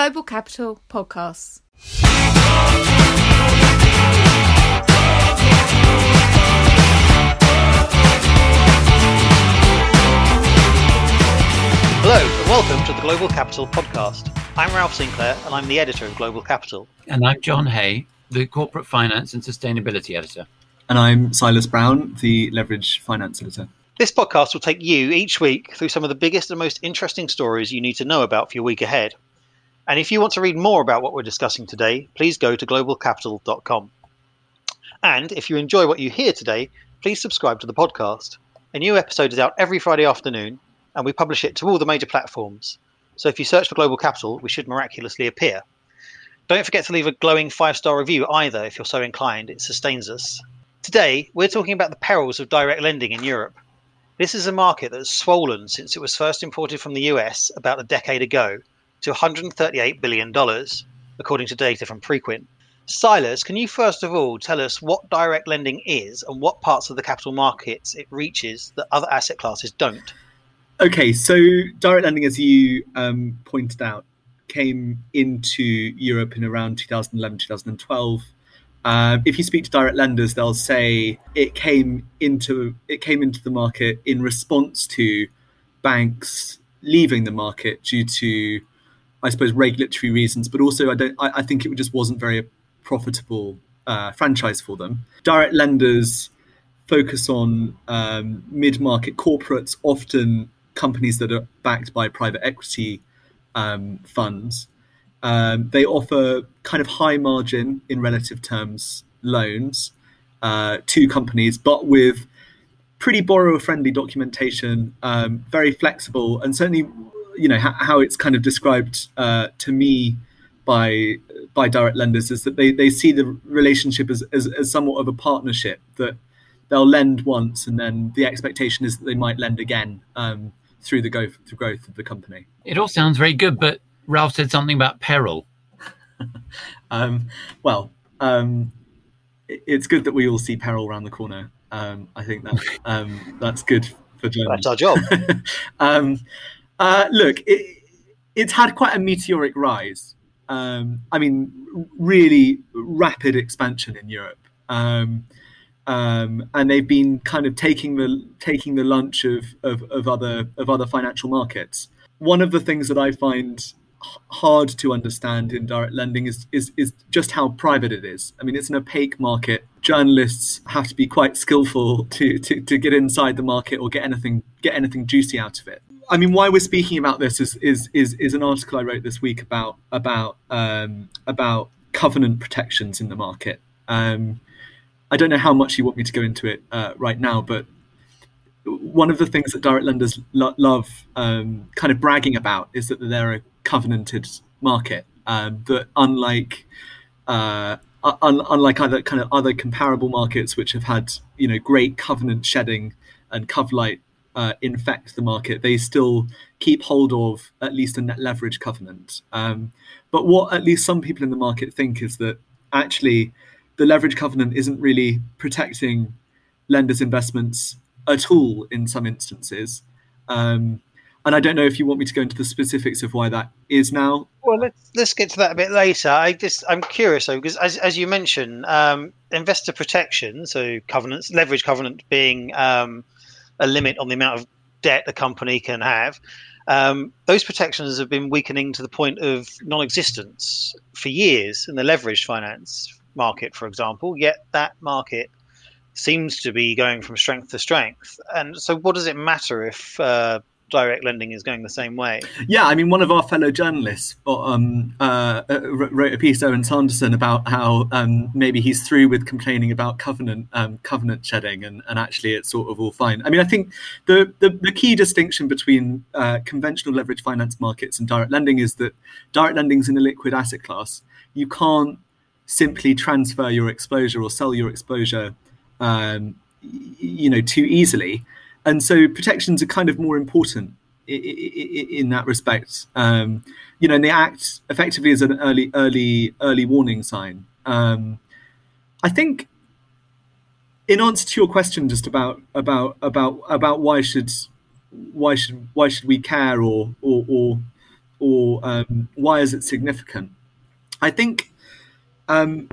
Global Capital Podcasts. Hello, and welcome to the Global Capital Podcast. I'm Ralph Sinclair, and I'm the editor of Global Capital. And I'm John Hay, the Corporate Finance and Sustainability Editor. And I'm Silas Brown, the Leverage Finance Editor. This podcast will take you each week through some of the biggest and most interesting stories you need to know about for your week ahead. And if you want to read more about what we're discussing today, please go to globalcapital.com. And if you enjoy what you hear today, please subscribe to the podcast. A new episode is out every Friday afternoon, and we publish it to all the major platforms. So if you search for Global Capital, we should miraculously appear. Don't forget to leave a glowing five star review either if you're so inclined, it sustains us. Today, we're talking about the perils of direct lending in Europe. This is a market that has swollen since it was first imported from the US about a decade ago to $138 billion, according to data from Preqin. Silas, can you first of all tell us what direct lending is and what parts of the capital markets it reaches that other asset classes don't? Okay, so direct lending, as you um, pointed out, came into Europe in around 2011, 2012. Uh, if you speak to direct lenders, they'll say it came into it came into the market in response to banks leaving the market due to, I suppose, regulatory reasons, but also I don't. I, I think it just wasn't very profitable uh, franchise for them. Direct lenders focus on um, mid-market corporates, often companies that are backed by private equity um, funds. Um, they offer kind of high margin in relative terms loans uh, to companies, but with pretty borrower friendly documentation, um, very flexible, and certainly, you know, how, how it's kind of described uh, to me by by direct lenders is that they, they see the relationship as, as, as somewhat of a partnership that they'll lend once and then the expectation is that they might lend again um, through the growth, through growth of the company. It all sounds very good, but Ralph said something about peril. um, well, um, it, it's good that we all see peril around the corner. Um, I think that um, that's good for That's our job. uh, look, it, it's had quite a meteoric rise. Um, I mean, really rapid expansion in Europe, um, um, and they've been kind of taking the taking the lunch of, of, of other of other financial markets. One of the things that I find hard to understand in direct lending is, is is just how private it is. I mean, it's an opaque market. Journalists have to be quite skillful to, to, to get inside the market or get anything get anything juicy out of it. I mean, why we're speaking about this is is is, is an article I wrote this week about about um, about covenant protections in the market. Um, I don't know how much you want me to go into it uh, right now, but one of the things that direct lenders lo- love um, kind of bragging about is that they're a covenanted market. Um, that unlike uh, un- unlike other kind of other comparable markets which have had you know great covenant shedding and cov-lite uh, infect the market, they still keep hold of at least a net leverage covenant. Um, but what at least some people in the market think is that actually the leverage covenant isn't really protecting lenders' investments at all in some instances. Um, and I don't know if you want me to go into the specifics of why that is now. Well, let's let's get to that a bit later. I just I'm curious though because as as you mentioned, um, investor protection, so covenants, leverage covenant being um, a limit on the amount of debt a company can have. Um, those protections have been weakening to the point of non-existence for years in the leveraged finance market, for example. Yet that market seems to be going from strength to strength. And so, what does it matter if uh, direct lending is going the same way? Yeah, I mean, one of our fellow journalists um, uh, wrote a piece, Owen Sanderson, about how um, maybe he's through with complaining about covenant um, covenant shedding, and, and actually it's sort of all fine. I mean, I think the the, the key distinction between uh, conventional leverage finance markets and direct lending is that direct lending is an illiquid asset class. You can't simply transfer your exposure or sell your exposure um, you know too easily and so protections are kind of more important in that respect um, you know and they act effectively as an early early early warning sign um, i think in answer to your question just about about about about why should why should why should we care or or or, or um, why is it significant? I think um,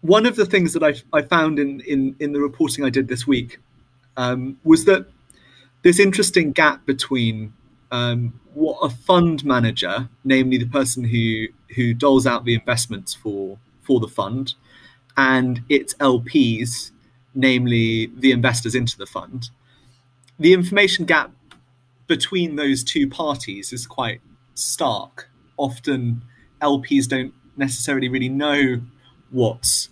one of the things that I, I found in, in, in the reporting I did this week um, was that this interesting gap between um, what a fund manager, namely the person who who doles out the investments for for the fund, and its LPs, namely the investors into the fund, the information gap between those two parties is quite stark. Often, LPs don't necessarily really know what's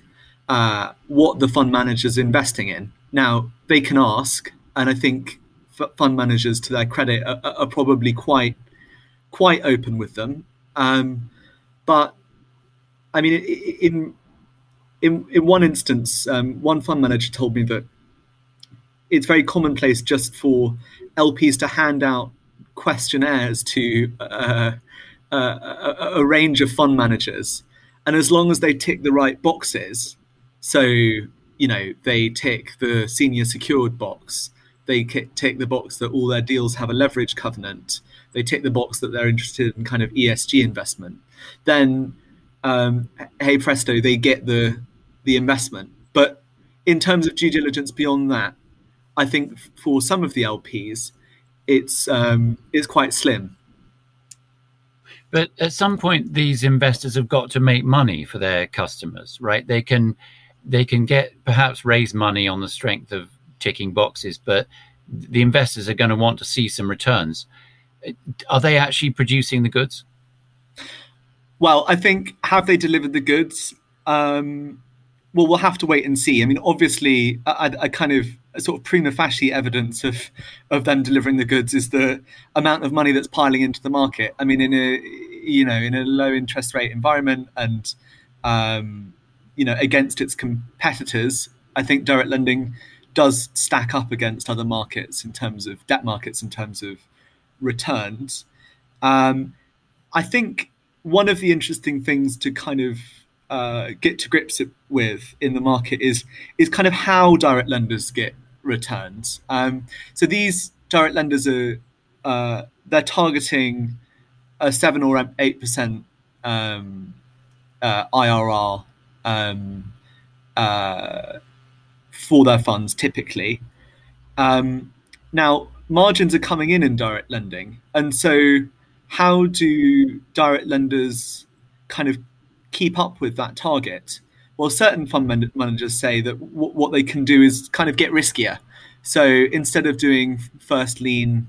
uh, what the fund manager's investing in. Now they can ask, and I think fund managers, to their credit, are, are probably quite quite open with them. Um, but I mean, in in in one instance, um, one fund manager told me that it's very commonplace just for LPs to hand out questionnaires to uh, uh, a, a, range of fund managers, and as long as they tick the right boxes, so you know they tick the senior secured box, they take the box that all their deals have a leverage covenant, they take the box that they're interested in kind of ESG investment, then um, hey presto, they get the the investment. But in terms of due diligence beyond that, I think for some of the LPs, it's um, it's quite slim. But at some point, these investors have got to make money for their customers, right? They can they can get perhaps raise money on the strength of ticking boxes, but the investors are going to want to see some returns. Are they actually producing the goods? Well, I think have they delivered the goods? Um, well, we'll have to wait and see. I mean, obviously, a, a kind of a sort of prima facie evidence of of them delivering the goods is the amount of money that's piling into the market. I mean, in a you know in a low interest rate environment and um, you know against its competitors, I think direct lending does stack up against other markets in terms of debt markets in terms of returns. Um, I think one of the interesting things to kind of uh, get to grips with in the market is is kind of how direct lenders get returns. Um, so these direct lenders are uh, they're targeting a seven or eight percent um, uh, IRR um, uh, for their funds typically. Um, now margins are coming in in direct lending, and so how do direct lenders kind of keep up with that target? Well, certain fund managers say that w- what they can do is kind of get riskier. So instead of doing first lien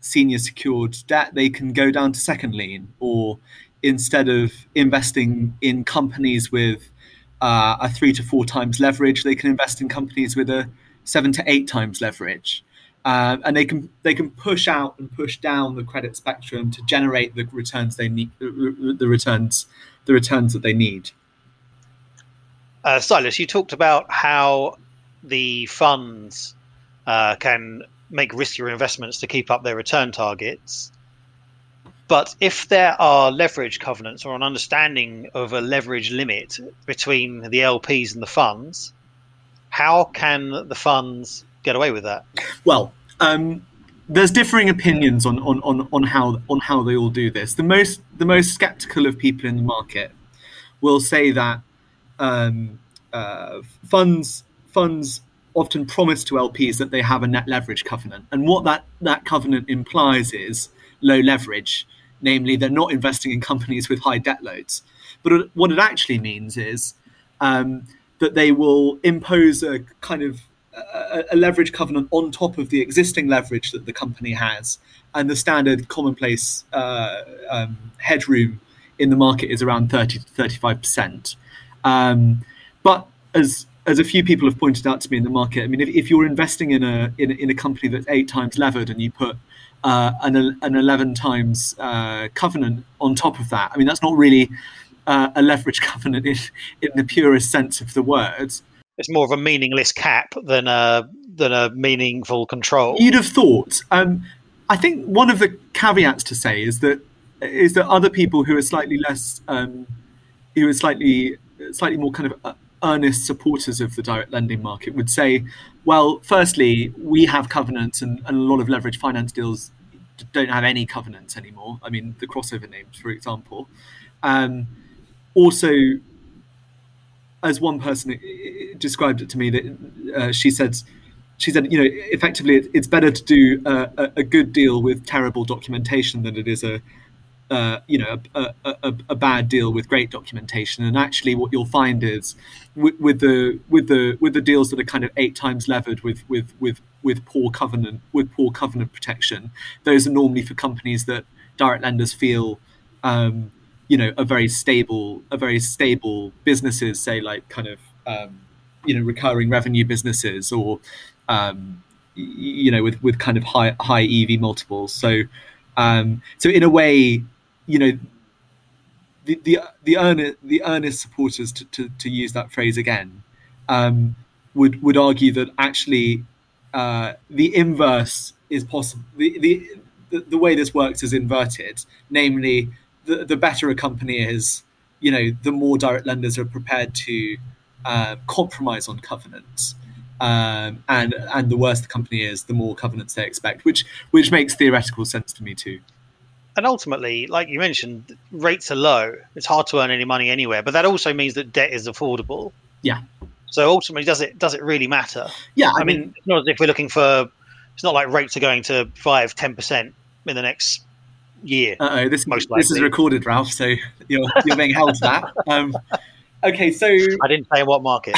senior secured debt, they can go down to second lien, or instead of investing in companies with uh, a three to four times leverage, they can invest in companies with a seven to eight times leverage. Uh, and they can they can push out and push down the credit spectrum to generate the returns they need the returns the returns that they need. Uh, Silas, you talked about how the funds uh, can make riskier investments to keep up their return targets. But if there are leverage covenants or an understanding of a leverage limit between the LPs and the funds, how can the funds get away with that? Well, um, there's differing opinions on, on, on, on how on how they all do this. The most the most skeptical of people in the market will say that um, uh, funds funds often promise to LPs that they have a net leverage covenant, and what that that covenant implies is low leverage, namely they're not investing in companies with high debt loads. But what it actually means is um, that they will impose a kind of a, a, leverage covenant on top of the existing leverage that the company has, and the standard commonplace uh, um, headroom in the market is around 30 to 35 percent. Um, but as as a few people have pointed out to me in the market, I mean, if, if you're investing in a, in a, in a company that's eight times levered and you put uh, an an 11 times uh, covenant on top of that, I mean, that's not really uh, a leverage covenant in, in the purest sense of the word. It's more of a meaningless cap than a than a meaningful control. You'd have thought. Um, I think one of the caveats to say is that is that other people who are slightly less, um, who are slightly slightly more kind of uh, earnest supporters of the direct lending market would say, well, firstly, we have covenants and, and a lot of leverage finance deals don't have any covenants anymore. I mean, the crossover names, for example. Um, also, as one person described it to me, that uh, she said, she said, you know, effectively, it's better to do a, a, good deal with terrible documentation than it is a, uh, you know, a, a, a, bad deal with great documentation. And actually, what you'll find is with, with, the with the with the deals that are kind of eight times levered with with with with poor covenant with poor covenant protection, those are normally for companies that direct lenders feel. Um, you know, a very stable, a very stable businesses, say like kind of, um, you know, recurring revenue businesses or, um, you know, with, with kind of high, high EV multiples. So, um, so in a way, you know, the the the earnest the earnest supporters to, to, to use that phrase again um, would would argue that actually uh, the inverse is possible. The, the the way this works is inverted, namely the the better a company is, you know, the more direct lenders are prepared to uh, compromise on covenants. Um, and and the worse the company is, the more covenants they expect, which which makes theoretical sense to me too and ultimately, like you mentioned, rates are low. It's hard to earn any money anywhere, but that also means that debt is affordable. Yeah. So ultimately, does it does it really matter? Yeah. I, I mean, mean, it's not as if we're looking for. It's not like rates are going to five, ten percent in the next year. oh, this most likely. this is recorded, Ralph. So you're you're being held to that. Um, okay, so I didn't say what market.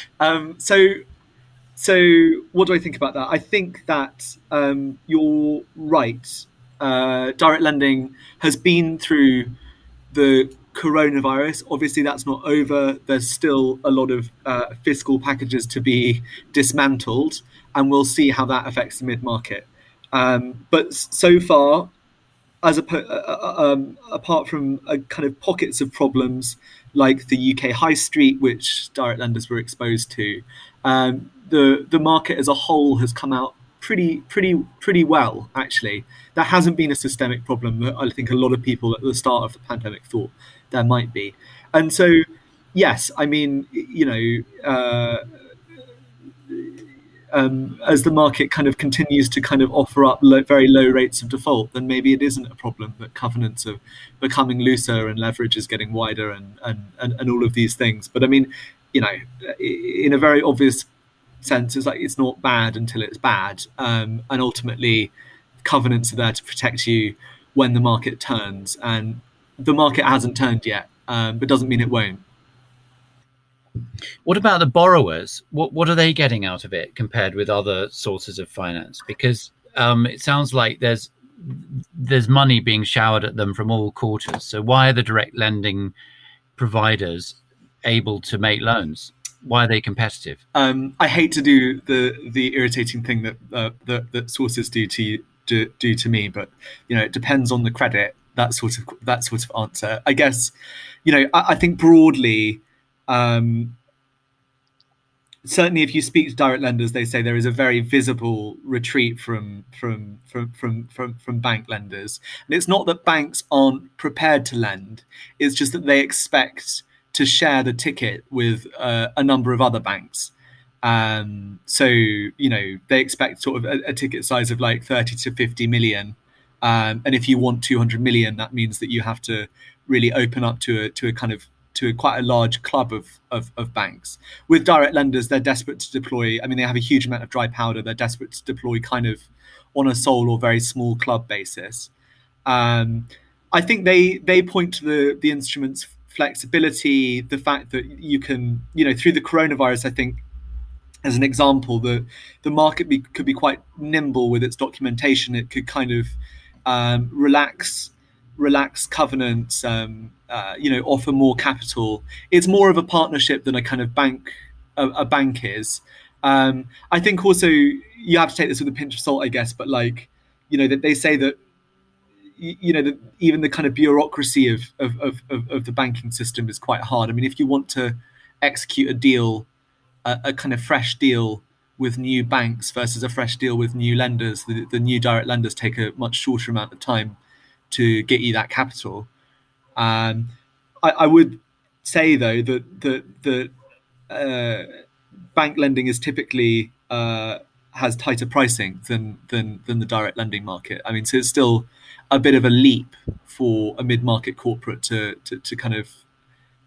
um, so so what do I think about that? I think that um, you're right uh, direct lending has been through the coronavirus. Obviously, that's not over. There's still a lot of uh, fiscal packages to be dismantled, and we'll see how that affects the mid market. Um, but so far, as a, uh, uh, um, apart from kind of pockets of problems like the UK high street, which direct lenders were exposed to, um, the the market as a whole has come out pretty pretty pretty well actually. That hasn't been a systemic problem that I think a lot of people at the start of the pandemic thought there might be. And so, yes, I mean, you know, uh, um, as the market kind of continues to kind of offer up low, very low rates of default, then maybe it isn't a problem that covenants are becoming looser and leverage is getting wider and, and, and, and all of these things. But I mean, you know, in a very obvious sense is like it's not bad until it's bad, um, and ultimately covenants are there to protect you when the market turns, and the market hasn't turned yet, um, but doesn't mean it won't. What about the borrowers? What what are they getting out of it compared with other sources of finance? Because um, it sounds like there's there's money being showered at them from all quarters. So why are the direct lending providers able to make loans? Why are they competitive? Um, I hate to do the the irritating thing that uh, that, that sources do to do, do to me, but you know it depends on the credit. That sort of that sort of answer. I guess you know I, I think broadly. Um, certainly, if you speak to direct lenders, they say there is a very visible retreat from from from from from, from bank lenders, and it's not that banks aren't prepared to lend; it's just that they expect to share the ticket with uh, a number of other banks. Um, so you know they expect sort of a, a, ticket size of like 30 to 50 million, um, and if you want 200 million, that means that you have to really open up to a to a kind of to a quite a large club of, of, of banks. With direct lenders, they're desperate to deploy. I mean, they have a huge amount of dry powder. They're desperate to deploy kind of on a sole or very small club basis. Um, I think they they point to the the instruments flexibility, the fact that you can, you know, through the coronavirus, I think, as an example, the the market be, could be quite nimble with its documentation. It could kind of um, relax relax covenants, um, uh, you know, offer more capital. It's more of a partnership than a kind of bank a, a bank is. Um, I think also you have to take this with a pinch of salt, I guess. But like, you know, that they say that you know, the, even the kind of bureaucracy of, of, of, of, the banking system is quite hard. I mean, if you want to execute a deal, a, a, kind of fresh deal with new banks versus a fresh deal with new lenders, the, the new direct lenders take a much shorter amount of time to get you that capital. Um, I, I, would say though that that that uh, bank lending is typically uh, has tighter pricing than than than the direct lending market. I mean, so it's still a bit of a leap for a mid market corporate to, to to kind of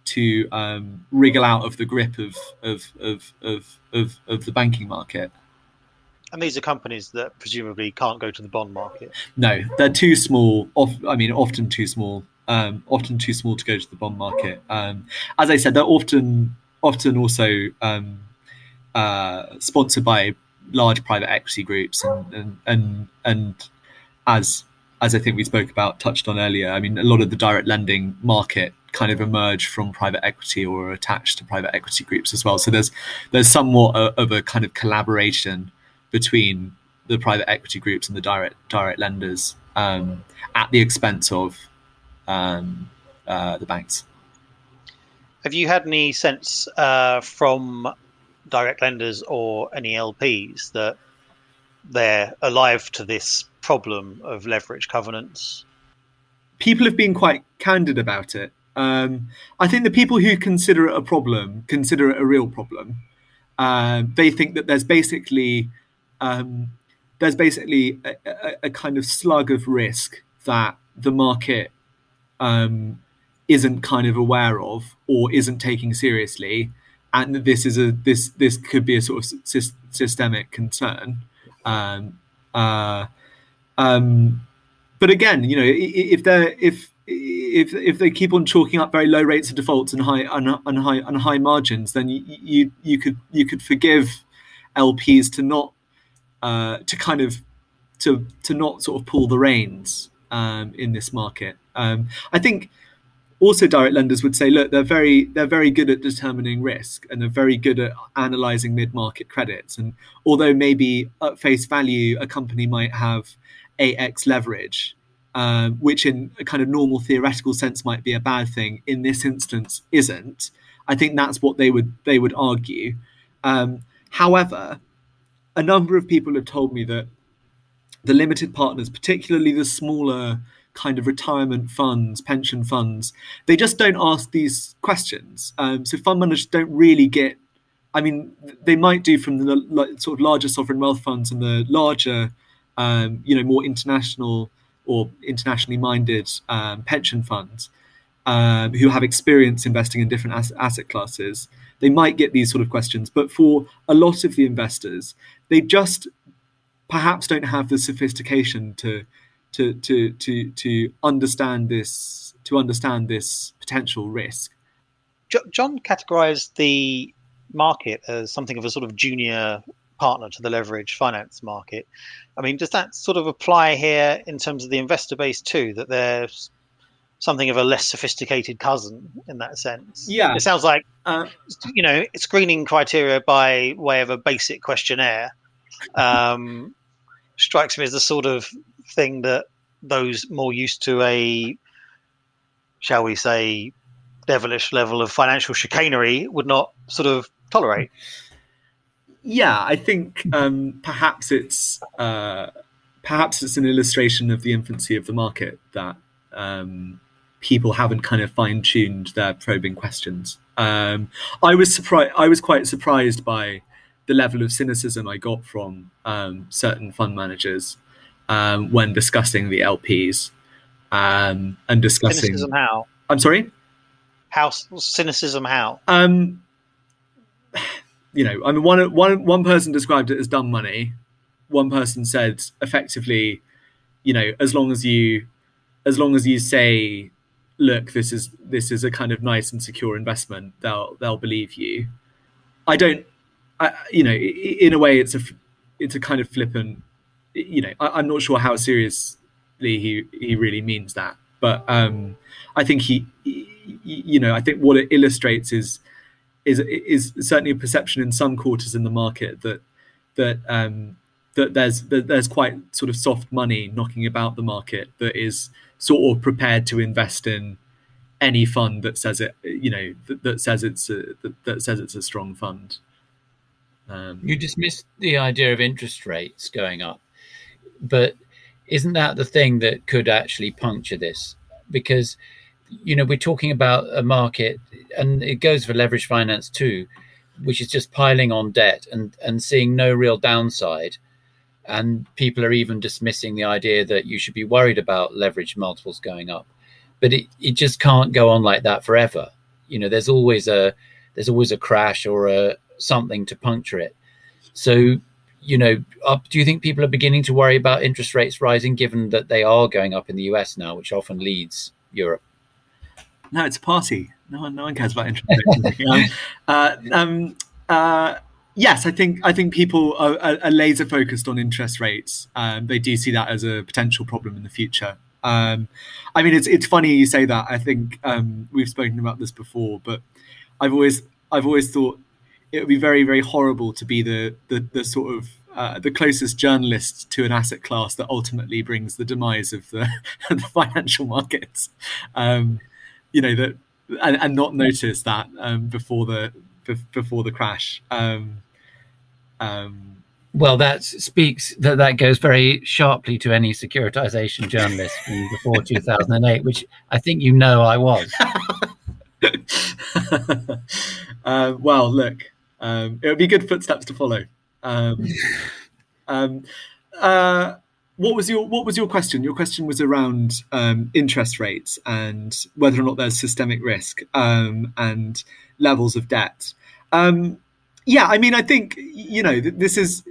to um, wriggle out of the grip of of, of of of of the banking market. And these are companies that presumably can't go to the bond market. No, they're too small. Off, I mean, often too small. Um, often too small to go to the bond market. Um, as I said, they're often often also um, uh, sponsored by large private equity groups, and and and, and as as I think we spoke about, touched on earlier. I mean, a lot of the direct lending market kind of emerged from private equity or attached to private equity groups as well. So there's there's somewhat of a kind of collaboration between the private equity groups and the direct direct lenders um, at the expense of um, uh, the banks. Have you had any sense uh, from direct lenders or any LPs that they're alive to this problem of leverage covenants? People have been quite candid about it. Um, I think the people who consider it a problem consider it a real problem. Uh, they think that there's basically um, there's basically a, a, a, kind of slug of risk that the market um, isn't kind of aware of or isn't taking seriously, and that this is a this this could be a sort of sy- systemic concern. Um, uh, um, but again, you know, if they're if if if they keep on chalking up very low rates of defaults and high and, and high and high margins, then you, you you could you could forgive LPs to not uh, to kind of to to not sort of pull the reins um, in this market. Um, I think also direct lenders would say, look, they're very they're very good at determining risk and they're very good at analyzing mid market credits. And although maybe at face value a company might have 8x leverage, um, which in a kind of normal theoretical sense might be a bad thing, in this instance isn't. I think that's what they would they would argue. Um, however, a number of people have told me that the limited partners, particularly the smaller kind of retirement funds, pension funds, they just don't ask these questions. Um, so fund managers don't really get. I mean, they might do from the sort of larger sovereign wealth funds and the larger, um, you know, more international or internationally minded um, pension funds um, who have experience investing in different as- asset classes. They might get these sort of questions, but for a lot of the investors, they just perhaps don't have the sophistication to to to to to understand this to understand this potential risk. John categorized the market as something of a sort of junior partner to the leverage finance market. I mean, does that sort of apply here in terms of the investor base too? That there's something of a less sophisticated cousin in that sense. Yeah, it sounds like uh, you know screening criteria by way of a basic questionnaire um, strikes me as the sort of thing that those more used to a, shall we say, devilish level of financial chicanery would not sort of tolerate. Yeah, I think um, perhaps it's uh, perhaps it's an illustration of the infancy of the market that um, people haven't kind of fine tuned their probing questions. Um, I was surprised. I was quite surprised by the level of cynicism I got from um, certain fund managers um, when discussing the LPs um, and discussing cynicism. How? I'm sorry. How cynicism? How? You know, I mean, one one one person described it as dumb money. One person said effectively, you know, as long as you, as long as you say, look, this is this is a kind of nice and secure investment, they'll they'll believe you. I don't, I, you know, in a way, it's a it's a kind of flippant you know, I, am not sure how seriously he he really means that, but um, I think he, you know, I think what it illustrates is is is certainly a perception in some quarters in the market that that um, that there's that there's quite sort of soft money knocking about the market that is sort of prepared to invest in any fund that says it, you know, that, that says it's a, that, that says it's a strong fund. Um, you dismissed the idea of interest rates going up but isn't that the thing that could actually puncture this? Because you know we're talking about a market, and it goes for leverage finance too, which is just piling on debt and and seeing no real downside. And people are even dismissing the idea that you should be worried about leverage multiples going up. But it, it just can't go on like that forever. You know, there's always a there's always a crash or a something to puncture it. So, you know, up, do you think people are beginning to worry about interest rates rising, given that they are going up in the US now, which often leads Europe? No, it's a party. No one, no one cares about interest rates. um, uh, um, uh, yes, I think I think people are, are, are laser focused on interest rates. Um, they do see that as a potential problem in the future. Um, I mean, it's it's funny you say that. I think um, we've spoken about this before, but I've always I've always thought it would be very very horrible to be the the, the sort of uh, the closest journalist to an asset class that ultimately brings the demise of the, the financial markets. Um, you know that and, and not notice that um, before the before the crash. Um, um, well, that speaks that that goes very sharply to any securitization journalist from before 2008, which I think you know I was. uh, well, look, um, it would be good footsteps to follow. Um, um, uh, what was your What was your question? Your question was around um, interest rates and whether or not there's systemic risk um, and levels of debt. Um, yeah, I mean, I think you know this is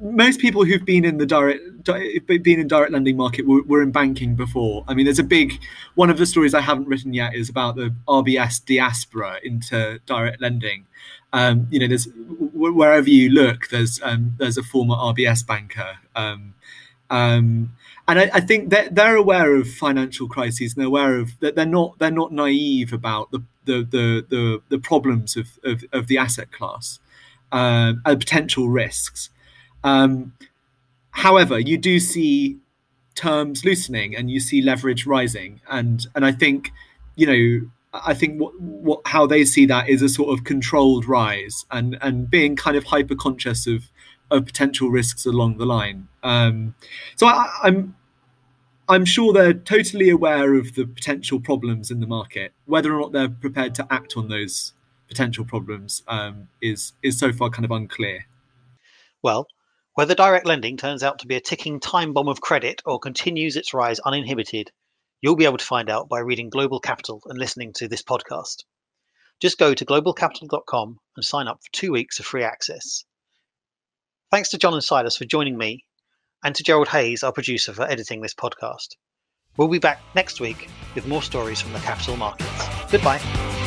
most people who've been in the direct been in direct lending market were, were, in banking before. I mean, there's a big one of the stories I haven't written yet is about the RBS diaspora into direct lending. Um, you know, there's wherever you look, there's um, there's a former RBS banker, um, um, and I, I, think that they're aware of financial crises and they're aware of that they're not they're not naive about the the the the, the problems of, of, of the asset class uh, and potential risks. Um, however, you do see terms loosening and you see leverage rising, and and I think you know I think what what how they see that is a sort of controlled rise and and being kind of hyper conscious of of potential risks along the line. Um, so I, I'm I'm sure they're totally aware of the potential problems in the market. Whether or not they're prepared to act on those potential problems um, is is so far kind of unclear. Well, whether direct lending turns out to be a ticking time bomb of credit or continues its rise uninhibited, you'll be able to find out by reading Global Capital and listening to this podcast. Just go to globalcapital.com and sign up for two weeks of free access. Thanks to John and Silas for joining me, and to Gerald Hayes, our producer, for editing this podcast. We'll be back next week with more stories from the capital markets. Goodbye.